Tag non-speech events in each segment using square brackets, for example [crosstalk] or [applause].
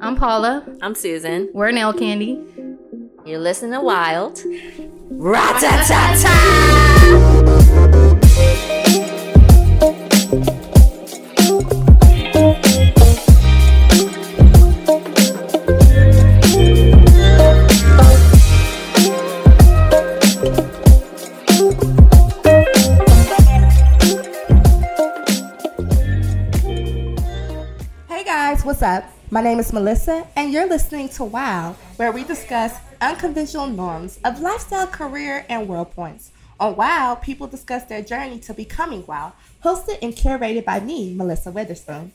I'm Paula. I'm Susan. We're Nail Candy. You're listening to Wild. Ratatata! My name is Melissa, and you're listening to Wow, where we discuss unconventional norms of lifestyle, career, and world points. On Wow, people discuss their journey to becoming Wow, hosted and curated by me, Melissa Witherspoon.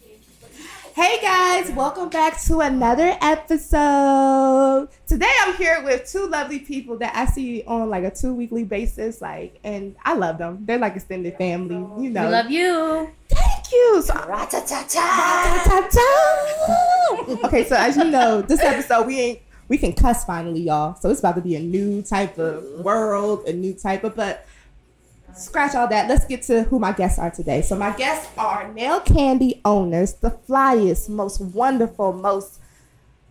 Hey guys, welcome back to another episode. Today I'm here with two lovely people that I see on like a two weekly basis, like, and I love them. They're like extended family, you know. We love you. You. So, okay, so as you know, this episode we ain't we can cuss finally, y'all. So it's about to be a new type of world, a new type of but scratch all that. Let's get to who my guests are today. So my guests are nail candy owners, the flyest, most wonderful, most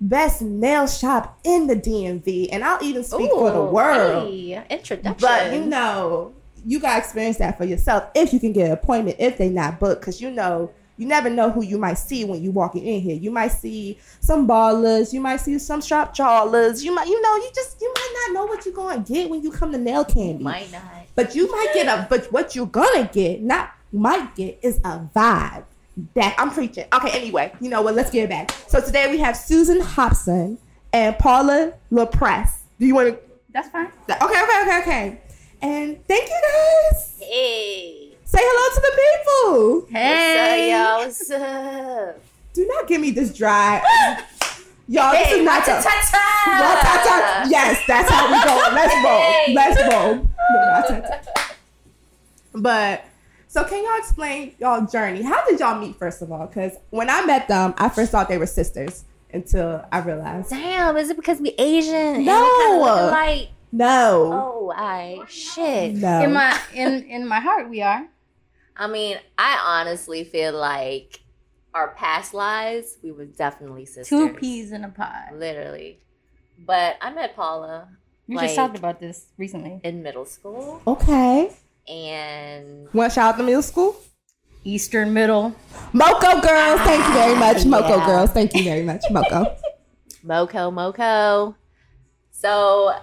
best nail shop in the DMV, and I'll even speak for the world. Hey, introduction. But you know, you gotta experience that for yourself if you can get an appointment if they not booked, because you know you never know who you might see when you walking in here. You might see some ballers, you might see some sharp jawlers, you might you know you just you might not know what you're gonna get when you come to nail candy. might not. But you might get a but what you're gonna get, not might get, is a vibe. That I'm preaching. Okay, anyway, you know what? Let's get it back. So today we have Susan Hobson and Paula LaPresse. Do you want to? That's fine. Okay, okay, okay, okay. And thank you guys. Hey. Say hello to the people. Hey. What's up, y'all? What's up? Do not give me this dry. [laughs] Y'all, this is not ratatata! Ratatata. Yes, that's how we go. Let's roll. Hey. Let's roll. Ratatata. But so, can y'all explain y'all journey? How did y'all meet first of all? Because when I met them, I first thought they were sisters until I realized Damn, is it because we Asian? and No. we kinda look alike? No, Oh, I shit. no. In my in in my heart, we are. I mean, I honestly feel like our past lives, we were definitely sisters. Two peas in a pod. Literally. But I met Paula We Like- just talked about this recently. in middle school okay. and Want to shout out to middle school? Eastern Middle. Moco girls, thank you very much. Ah, moco Yeah. girls, thank you very much. Moco. [laughs] Moco Moco. So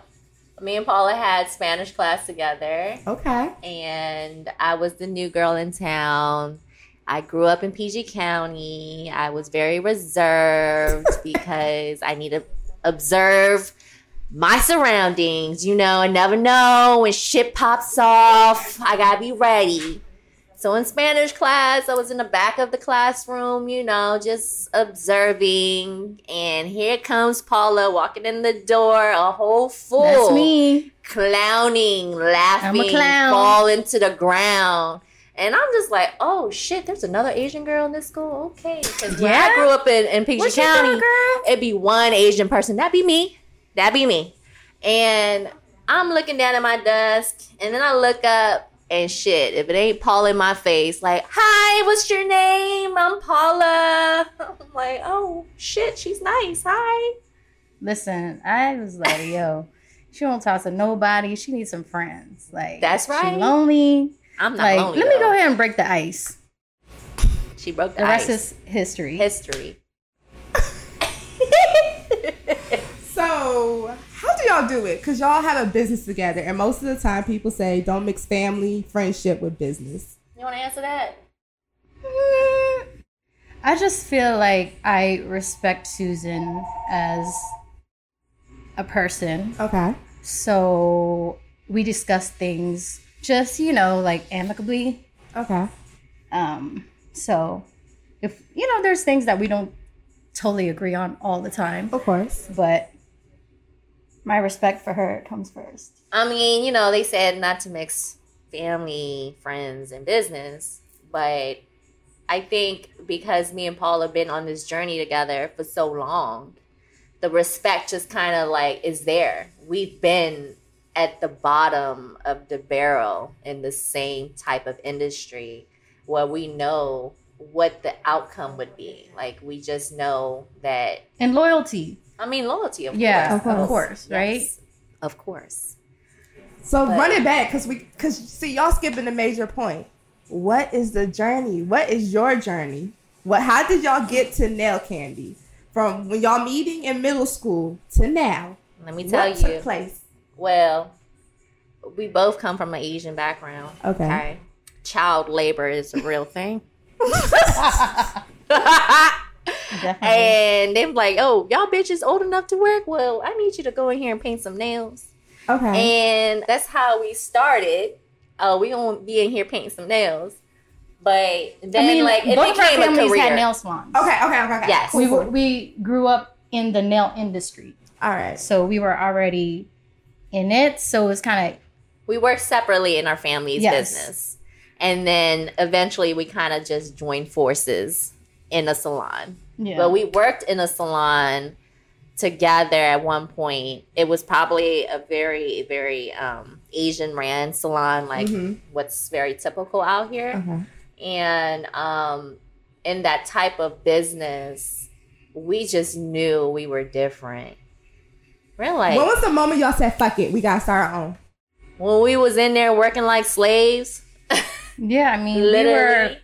me and Paula had Spanish class together Okay. and I was the new girl in town. I grew up in PG County. I was very reserved [laughs] because I need to observe my surroundings. You know, I never know when shit pops off. I gotta be ready. So in Spanish class, I was in the back of the classroom, you know, just observing. And here comes Paula walking in the door, a whole full That's me. clowning, laughing, clown. falling to the ground. And I'm just like, oh shit, there's another Asian girl in this school. Okay. Because when I grew up in, in you County, it'd be one Asian person. That'd be me. That'd be me. And I'm looking down at my desk, and then I look up, and shit, if it ain't Paula in my face, like, hi, what's your name? I'm Paula. [laughs] I'm like, oh shit, she's nice. Hi. Listen, I was like, yo, she won't talk to nobody. She needs some friends. Like That's right. She lonely. I'm not Like, lonely. let me go ahead and break the ice. She broke the, The rest ice. is history. history. [laughs] So, how do y'all do it? Because y'all have a business together, and most of the time people say don't mix family, friendship with business. You want to answer that? I just feel like I respect Susan as a person. Okay. So we discuss things just, you know, like amicably. Okay. Um, so if you know, there's things that we don't totally agree on all the time, Of course. but my respect for her comes first. I mean, you know, they said not to mix family, friends, and business, but I think because me and Paul have been on this journey together for so long, the respect just kind of like is there. We've been at the bottom of the barrel in the same type of industry where we know what the outcome would be. Like we just know that And loyalty. I mean loyalty of Yeah, course. of course, right? Yes, Of course. So But- run it back because we because see y'all skipping a major point. What is the journey? What is your journey? What how did y'all get to nail candy? From when y'all meeting in middle school to now. Let me tell what you. took place? Well, we both come from an Asian background. Okay. Child labor is a real thing. [laughs] [laughs] Definitely. and they're like, oh, y'all bitches old enough to work? Well, I need you to go in here and paint some nails. Okay. And that's how we started. Oh, we gonna be in here painting some nails. But then, I mean, like, it both of our became a families had nail salons. okay, okay, okay, okay. Yes. We were, we grew up in the nail industry, All right. so we were already in it. So it was kind of we worked separately in our family's Yes. business. And then eventually we kind of just joined forces in a salon. Yeah. But we worked in a salon together at one point. It was probably a very, very um, Asian ran salon, like Mhm. what's very typical out here. Okay. And um, in that type of business, we just knew we were different. We're like, when was the moment y'all said fuck it? We gotta start our own. when we was in there working like slaves, [laughs] yeah. I mean, we were literally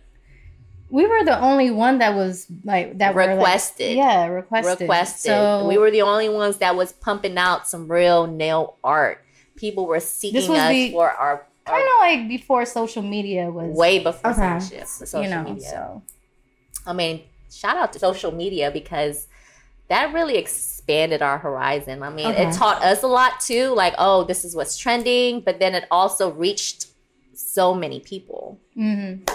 we were the only one that was like that were, like- Requested. yeah, requested. requested. So we were the only ones that was pumping out some real nail art. People were seeking us the- for our, kind of like before social media was way before Okay. social, social you know. media. So I mean, shout out to social media because that really expanded our horizon. I mean, Okay. it taught us a lot too. Like, oh, this is what's trending, but then it also reached so many people. mhm.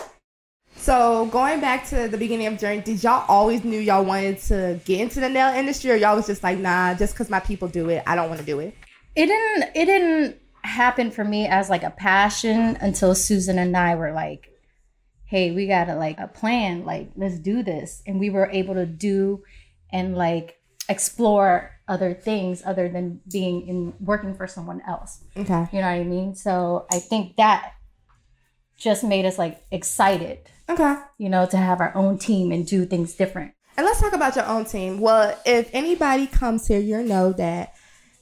So going back to the beginning of journey, did y'all always knew y'all wanted to get into the nail industry, or y'all was just like, nah, just because my people do it, I don't want to do it. it didn't it didn't happen for me as like a passion until Susan and I were like, hey, we got to like a plan, like let's do this, and we were able to do and like explore other things other than being in working for someone else. Okay. You know what I mean? So I think that just made us like excited, Okay. you know, to have our own team and do things different. And let's talk about your own team. Well, if anybody comes here, you'll know that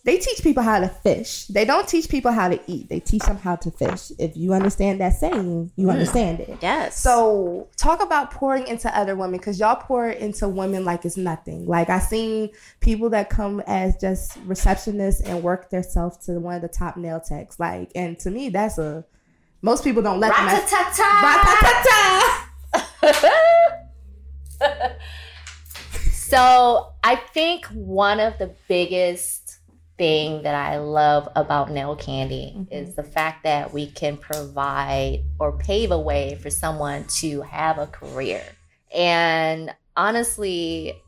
they teach people how to fish. They don't teach people how to eat. They teach them how to fish. If you understand that saying, you mm. understand it. Yes. So talk about pouring into other women because y'all pour into women like it's nothing. Like I seen people that come as just receptionists and work themselves to one of the top nail techs. Like, and to me, that's a most people don't let them. Rat-a-ta-ta! [laughs] So I think one of the biggest thing that I love about nail candy Mm-hmm. is the fact that we can provide or pave a way for someone to have a career. And honestly,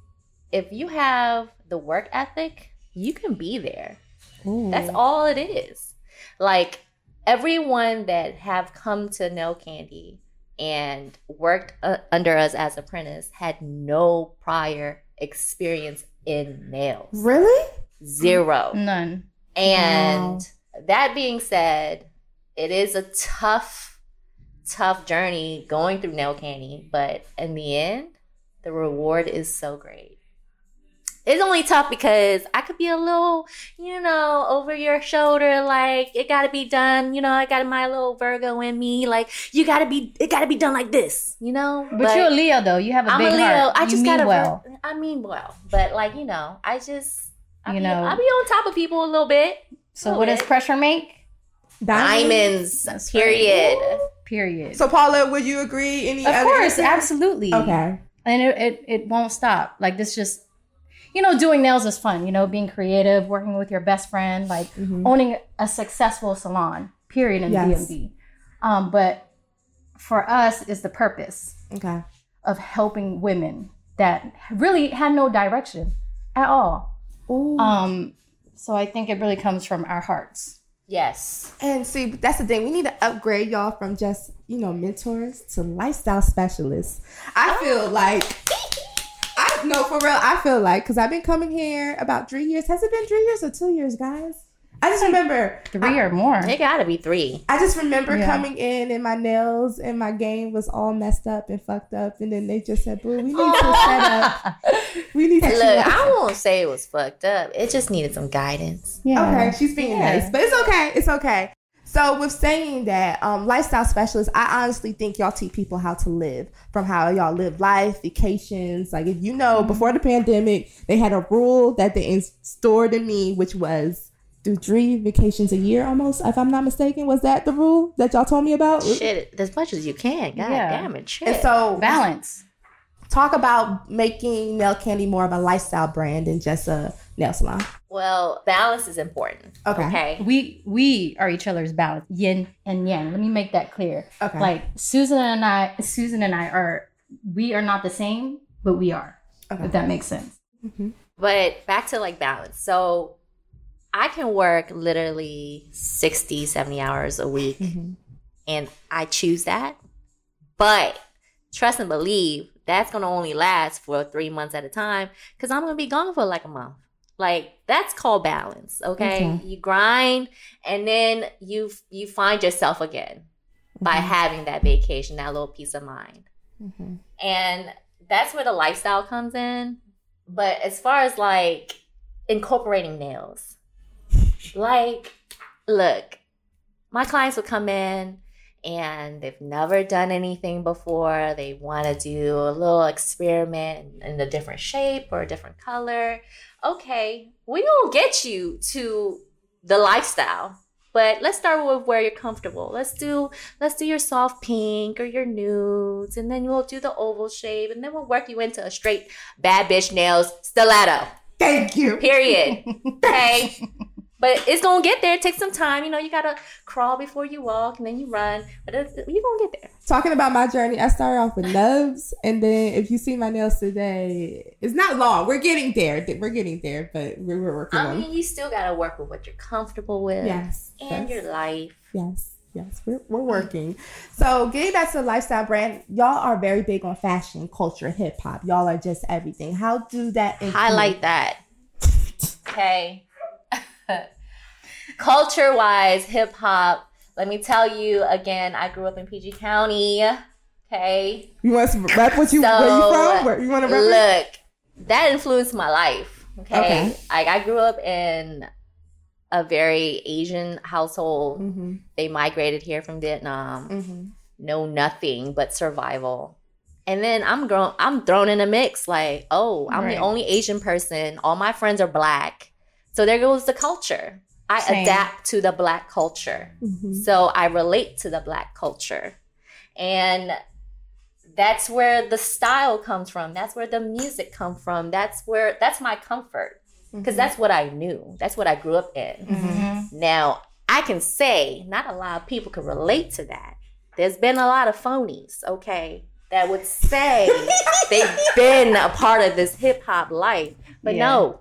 if you have the work ethic, you can be there. That's all it is. Like everyone that have come to Nail Candy and worked uh, under us as apprentice had no prior experience in nails. Really? Zero. None. And that being said, it is a tough, tough journey going through Nail Candy, but in the end, the reward is so great. It's only tough because I could be a little, you know, over your shoulder, like it gotta be done, you know, I got my little Virgo in me, like you gotta be it gotta be done like this, you know? But, you're a Leo though. You have a I'm big a Leo. heart. I You just gotta well. I mean well. But like, you know, I just I You be, know. I'll be on top of people a little bit. So what does pressure make? Diamonds. That's period. Period. So Paula, would you agree? Any of other course, answers? absolutely. Okay. And it, it it won't stop. Like this just you know, doing nails is fun, you know, being creative, working with your best friend, like owning a successful salon, period in Yes. DMV. Um, but for us is the purpose Okay. of helping women that really had no direction at all. Ooh. Um, so I think it really comes from our hearts. Yes. And see, that's the thing. We need to upgrade y'all from just, you know, mentors to lifestyle specialists. I feel like, I [laughs] no, for real, I feel like, because I've been coming here about three years. Has it been three years or two years, guys? I just remember Three or more. It gotta be three. I just remember Yeah. coming in and my nails and my game was all messed up and fucked up, and then they just said, "Boo, we need to [laughs] set up. We need to." Look, I won't say it was fucked up. It just needed some guidance. yeah. Okay, she's being Yeah. nice, but it's okay. It's okay. So with saying that, um, lifestyle specialists, I honestly think y'all teach people how to live, from how y'all live life, vacations. Like if you know, before the pandemic, they had a rule that they instaured in me, which was do three vacations a year, almost. If I'm not mistaken, was that the rule that y'all told me about? Shit, as much as you can. God Yeah. damn it. Shit. And so Balance. talk about making nail candy more of a lifestyle brand than just a nail salon. well, balance is important. Okay. Okay. We we are each other's balance, yin and yang. Let me make that clear. Okay. Like Susan and I, Susan and I are we are not the same, but we are. Okay. If that makes sense. But back to like balance. So I can work literally 60, 70 hours a week Mhm. and I choose that. But trust and believe that's going to only last for three months at a time because I'm going to be gone for like a month. Like that's called balance. Okay? Okay. You grind and then you you find yourself again by Mhm. having that vacation, that little peace of mind. Mhm. And that's where the lifestyle comes in. But as far as like incorporating nails, like, look, my clients would come in and they've never done anything before. They want to do a little experiment in a different shape or a different color. Okay, we gonna get you to the lifestyle. But let's start with where you're comfortable. Let's do let's do your soft pink or your nudes, and then we'll do the oval shape, and then we'll work you into a straight bad bitch nails stiletto. Thank you. Period. [laughs] Okay. But it's gonna get there. It takes some time. You know, you gotta crawl before you walk, and then you run. But it's, you're gonna get there. Talking about my journey, I started off with nubs, and then if you see my nails today, it's not long. We're getting there. We're getting there, but we're, we're working I on. mean, you still gotta work with what you're comfortable with, Yes. and your life. Yes, yes, we're, we're working. So, getting back to the lifestyle brand, y'all are very big on fashion, culture, hip hop. Y'all are just everything. How do that include- highlight that. [laughs] Okay. Culture wise, hip hop. Let me tell you again, I grew up in PG County. Okay. You want to rep what you where you from? Where you want to rep? Look, that influenced my life. Okay. Okay. Like I grew up in a very Asian household. Mm-hmm, They migrated here from Vietnam. mm-hmm. know nothing but survival. And then I'm grown I'm thrown in a mix like, oh, I'm Right. the only Asian person. All my friends are black. So there goes the culture. I Same. adapt to the black culture. Mm-hmm. So I relate to the black culture. And that's where the style comes from. That's where the music comes from. That's where that's my comfort. Because that's what I knew. That's what I grew up in. Mm-hmm. Now, I can say not a lot of people can relate to that. There's been a lot of phonies, okay, that would say [laughs] they've been a part of this hip hop life. But Yeah. no,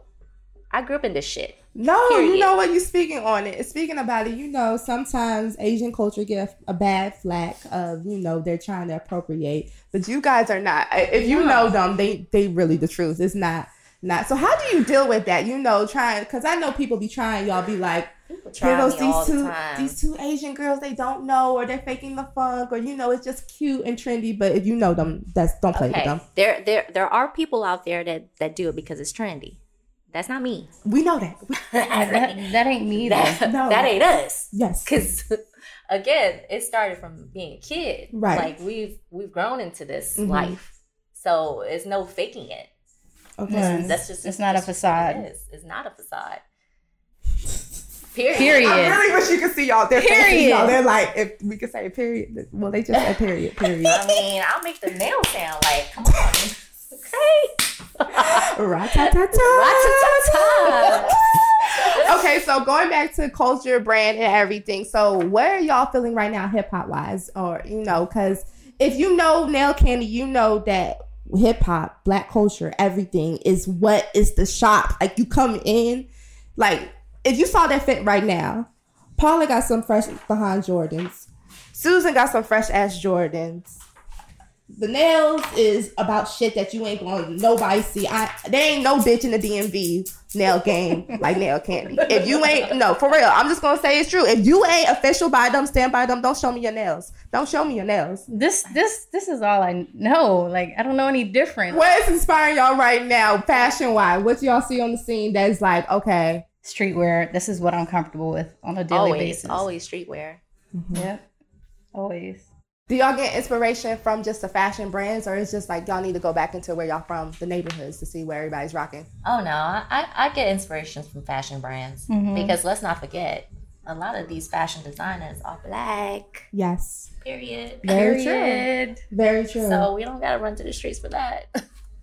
I grew up in this shit. No, you know what? You're speaking on it. Speaking about it, you know, sometimes Asian culture get a bad flack of, you know, they're trying to appropriate, but you guys are not. If you know them, they they really the truth. It's not not. So how do you deal with that? You know, trying because I know people be trying. Y'all be like, here try goes these two time. these two Asian girls. They don't know, or they're faking the funk, or you know, it's just cute and trendy. But if you know them, that's don't play with them. there, there, there are people out there that that do it because it's trendy. That's not me. We know that. [laughs] That, that ain't me though. that, No. that ain't us. Yes. Because [laughs] again, it started from being a kid. Right. Like we've we've grown into this Mhm. life, so it's no faking it. Okay. Right. That's just It's not a facade. It is. It's not a facade. Period. Period. I really wish you could see y'all. They're Period. period. Y'all. They're like, if we could say period. Well, they just said period. Period. I mean, I'll make the nail sound like, come on. Okay. Rat-ta-ta-ta. [laughs] okay, so going back to culture, brand, and everything. So, where are y'all feeling right now, hip hop wise, or you know, because if you know nail candy, you know that hip hop, black culture, everything is what is the shop. Like you come in, like if you saw that fit right now, Paula got some fresh behind Jordans. Susan got some fresh ass Jordans. The nails is about shit that you ain't going to nobody see. I there ain't no bitch in the DMV nail game [laughs] like nail candy. If you ain't no for real, I'm just gonna say it's true. If you ain't official by them, stand by them. Don't show me your nails. Don't show me your nails. This this this is all I know. Like I don't know any different. What is inspiring y'all right now, fashion wise? What y'all see on the scene that's like okay? Streetwear. This is what I'm comfortable with on a daily basis. always, basis. always streetwear. Yep. Always. Do y'all get inspiration from just the fashion brands, or it's just like y'all need to go back into where y'all from, the neighborhoods, to see where everybody's rocking? Oh no, I, I get inspirations from fashion brands Mhm. because let's not forget, a lot of these fashion designers are black. Yes, Period. very true. Very true. So we don't gotta run to the streets for that.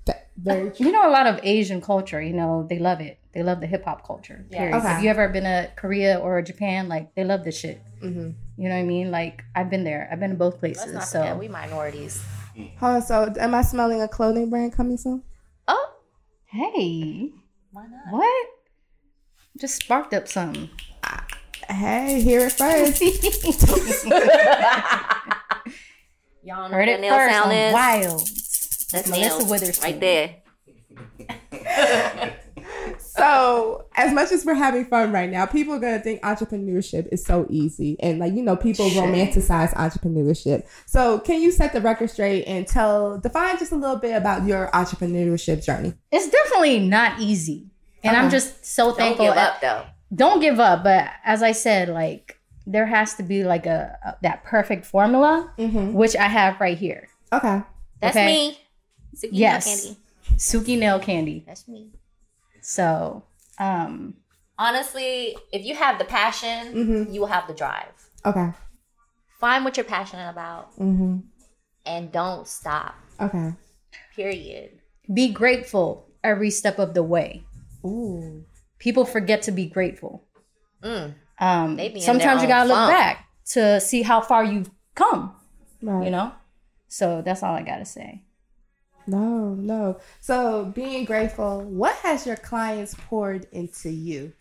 Th- very true. You know, a lot of Asian culture. You know, they love it. They love the hip hop culture. Yeah. Period. Okay. If you ever been to Korea or Japan, like they love this shit. Hmm You know what I mean? Like I've been there. I've been to both Let's places. not So forget we minorities. Hold on, so am I smelling a clothing brand coming soon? Oh, hey, why not? what? Just sparked up something. Hey, hear it first. [laughs] Y'all Heard it nail first sound on is? Wild. That's Melissa nails Witherspoon. right there. [laughs] [laughs] so, as much as we're having fun right now, people are gonna think entrepreneurship is so easy, and like you know, people Shit. romanticize entrepreneurship. So, can you set the record straight and tell, define just a little bit about your entrepreneurship journey? It's definitely not easy, and I'm just so Don't give up though. Don't give up. But as I said, like there has to be like a, a that perfect formula, Mm-hmm. which I have right here. Okay. That's Okay. me. Suki nail Yes. candy. Suki nail candy. That's me. So, um, Honestly, if you have the passion, Mhm. you will have the drive. Okay. Find what you're passionate about Mm-hmm. and don't stop. Okay. Period. be grateful every step of the way. Ooh. People forget to be grateful. Mm. Um, sometimes you gotta look back to see how far you've come. Right. You know. So that's all I gotta say. No, no. So, being grateful, what has your clients poured into you?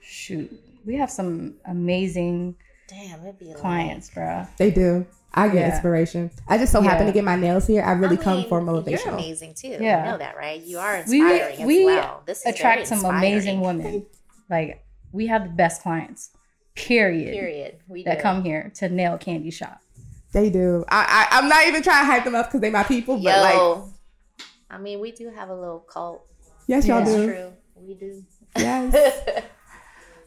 Shoot, we have some amazing Damn, it'd be a clients, bruh. They do. I get Yeah. inspiration. I just so happen to get my nails here. I really I come mean, for You're amazing too. Yeah. You know that, right? You are We inspiring we as well. This is attract some amazing women. Like we have the best clients. Period. Period. We That do. come here to Nail Candy Shop. They do. I, I I'm not even trying to hype them up because they my people, but Yo, like, I mean, we do have a little cult. yes, y'all. That's do. true. We do. Yes. [laughs]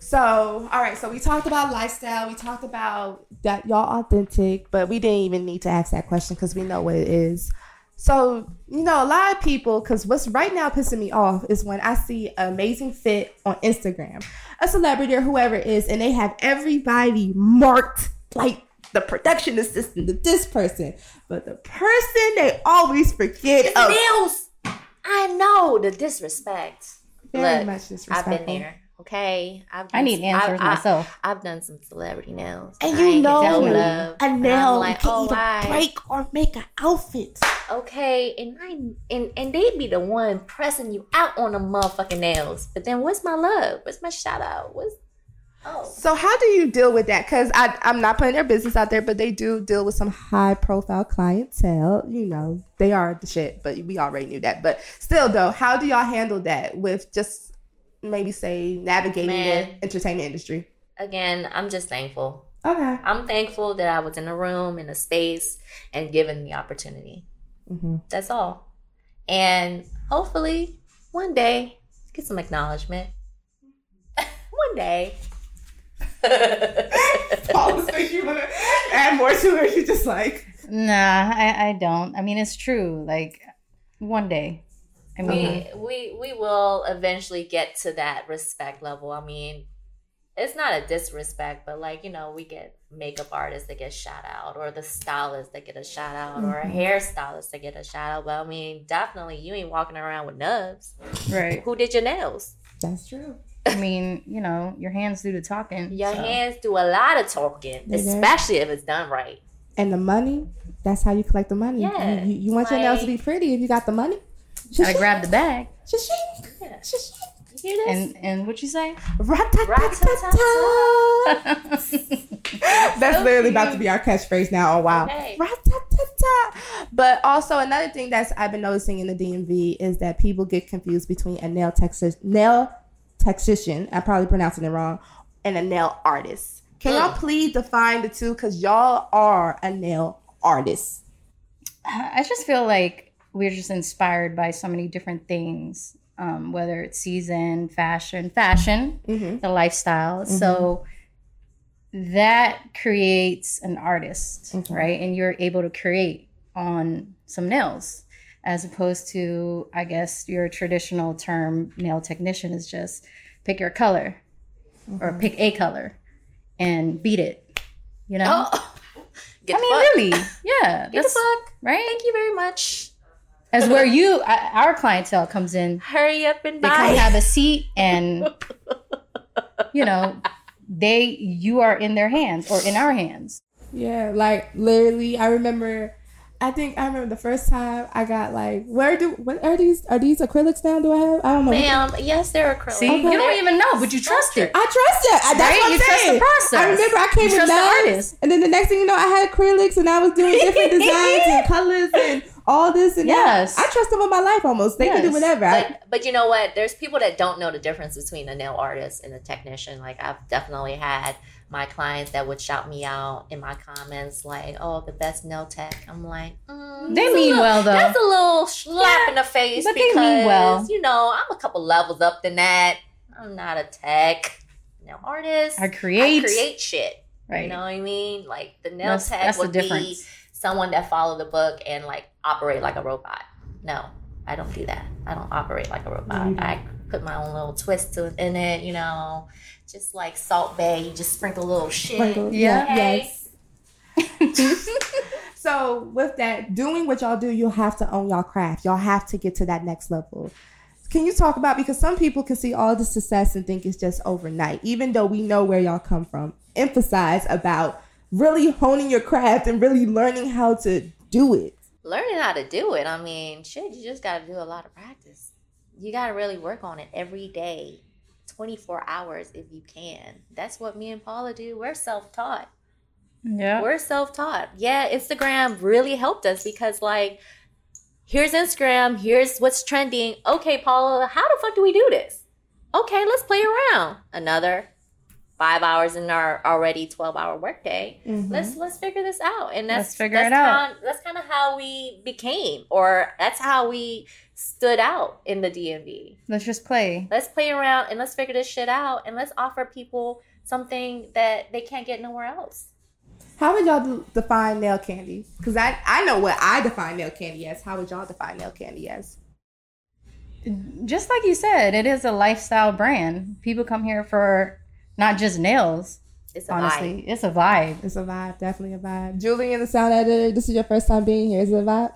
So, all right. So we talked about lifestyle. We talked about that y'all authentic, but we didn't even need to ask that question because we know what it is. So, you know, a lot of people, because what's right now pissing me off is when I see an amazing fit on Instagram, a celebrity or whoever it is, and they have everybody marked like the production assistant to this person, but the person they always forget It's of. nails. I know the disrespect. Very Look, much I've been there. Okay, I've I need done- answers I- I- myself. I've done some celebrity nails, And you ain't know, no a And I'm nail like, can oh, either why? break or make an outfit. Okay, and I and and they be the one pressing you out on the motherfucking nails. But then what's my love? What's my shout out? What's oh So how do you deal with that? Because I'm not putting their business out there, but they do deal with some high profile clientele. You know, they are the shit, but we already knew that. But still, though, how do y'all handle that with just maybe say navigating Man. the entertainment industry? again, I'm just thankful. Okay. I'm thankful that I was in a room, in a space, and given the opportunity. Mm-hmm. That's all. And hopefully, one day, get some acknowledgement. [laughs] one day. [laughs] you want to add more to it? You just like Nah, I, I don't. I mean, it's true. Like one day. I mean, we, we we will eventually get to that respect level. I mean, it's not a disrespect, but like you know, we get makeup artists that get shout out, or the stylist that get a shout out, or a Mm-hmm. hairstylist that get a shout out. But I mean, definitely, you ain't walking around with nubs. right. Who did your nails? that's true. I mean, you know, your hands do the talking. Your so. hands do a lot of talking, They do. especially if it's done right. And the money, that's how you collect the money. Yeah, You, you, you want your nails to be pretty if you got the money. Gotta grab the bag. Shashing. Yeah. You hear this? And and what you say? [laughs] That's literally about to be our catchphrase now. Oh wow. Okay. But also another thing that's I've been noticing in the DMV is that people get confused between a nail texas nail technician. I'm probably pronouncing it wrong, and a nail artist. Can y'all please define the two? Cause y'all are a nail artist. I just feel like we're just inspired by so many different things, um, whether it's season, fashion, fashion, Mm-hmm. the lifestyle. So that creates an artist, Okay. right? And you're able to create on some nails as opposed to, I guess, your traditional term nail technician is just pick your color or pick a color and beat it, you know? Oh, [laughs] get I the mean, fuck. really, yeah, Get the fuck. right. Thank you very much. As where you, [laughs] uh, our clientele comes in, Hurry up and they come buy. have a seat, and [laughs] you know, they you are in their hands or in our hands. Yeah, like literally, I remember. I think I remember the first time I got like, where do what are these? Are these acrylics now? Do I have? I don't know. Ma'am, yes, they're acrylic. See, you don't even know, but you trust it. I trust it. I, that's Right? what I'm You trust the saying. process. I remember I came You with trust the knives, artist. and then the next thing you know, I had acrylics, and I was doing different [laughs] designs and colors and all this and Yes. that. I trust them with my life almost. They can do Yes. whatever. I, But, but you know what? There's people that don't know the difference between a nail artist and a technician. Like I've definitely had my clients that would shout me out in my comments, like, "Oh, the best nail tech." I'm like, mm, They mean little- well, though. That's a little slap Yeah, in the face but they because mean well. you know I'm a couple levels up than that. I'm not a tech nail artist. I create, I create shit. right? You know what I mean? Like the nail that's tech that's would be someone that follow the book and like operate like a robot. No, I don't do that. I don't operate like a robot. Mhm. I put my own little twist to, in it, you know, just like Salt Bae. You just sprinkle a little shit. Sprinkle, Yeah. yes. [laughs] so with that, doing what y'all do, you'll have to own y'all craft. Y'all have to get to that next level. Can you talk about because some people can see all the success and think it's just overnight, even though we know where y'all come from. Emphasize about really honing your craft and really learning how to do it. Learning how to do it. I mean, shit, you just got to do a lot of practice. You got to really work on it every day, 24 hours if you can. That's what me and Paula do. We're self taught. Yeah, We're self taught. Yeah, Instagram really helped us because, like, here's Instagram, here's what's trending. Okay, Paula, how the fuck do we do this? Okay, let's play around. Another five hours in our already 12 hour workday. Mm-hmm. Let's let's figure this out. And that's Let's figure that's it out. Kind, that's kind of how we became, or that's how we stood out in the DMV. let's just play. Let's play around and let's figure this shit out and let's offer people something that they can't get nowhere else. How would y'all define nail candy? Because I, I know what I define nail candy as. How would y'all define nail candy as? Just like you said, it is a lifestyle brand. People come here for not just nails. It's a Honestly, it's a vibe. It's a vibe, definitely a vibe. Julie Julian, the sound editor, this is your first time being here. Is it a vibe?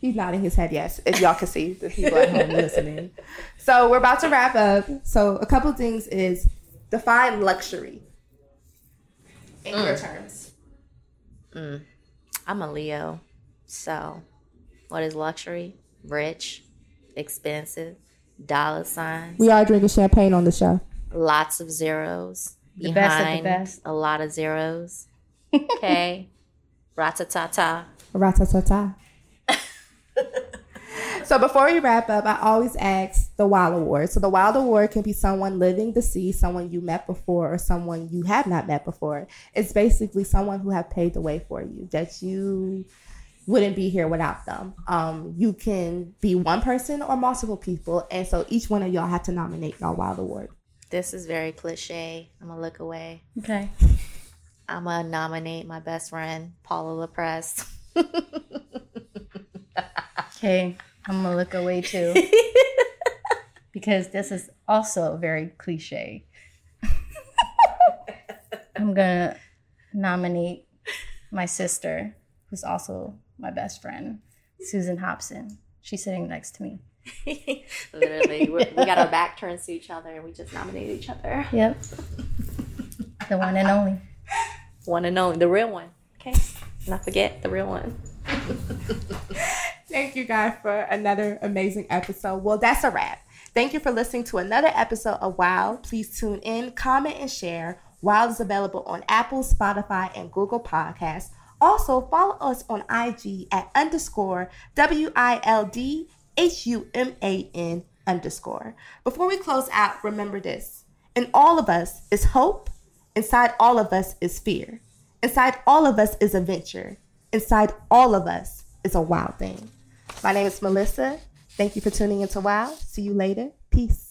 He's nodding his head yes, if y'all can see the people at home listening. [laughs] So we're about to wrap up. So a couple things is define luxury in your terms. Mm. I'm a Leo. So, what is luxury? Rich, expensive, dollar signs, We are drinking champagne on the show. Lots of zeros. The best of the behind best. A lot of zeros. [laughs] Okay. Ratatata. Ratatata. [laughs] so before we wrap up, I always ask the Wild Award. So the Wild Award can be someone living deceased, someone you met before, or someone you have not met before. It's basically someone who have paved the way for you that you wouldn't be here without them. Um, you can be one person or multiple people, and so each one of y'all have to nominate y'all Wild Award. This is very cliche. I'm going to look away. Okay. I'm going to nominate my best friend, Paula LaPresse. Okay. I'm gonna look away too. [laughs] because this is also very cliche. I'm gonna nominate my sister, who's also my best friend, Susan Hobson. She's sitting next to me. [laughs] Literally, we we got our back turned to each other and we just nominate each other. Yep. [laughs] The one and only. One and only, the real one. Okay. Not forget the real one. Thank you guys for another amazing episode. Well, that's a wrap. Thank you for listening to another episode of Wow. Please tune in, comment, and share. Wow is available on Apple, Spotify, and Google Podcasts. Also, follow us on IG at underscore W I L D H U M A N underscore. Before we close out, remember this. In all of us is hope. Inside all of us is fear. Inside all of us is adventure. Inside all of us is a wild thing. My name is Melissa. Thank you for tuning into Wow. See you later. Peace.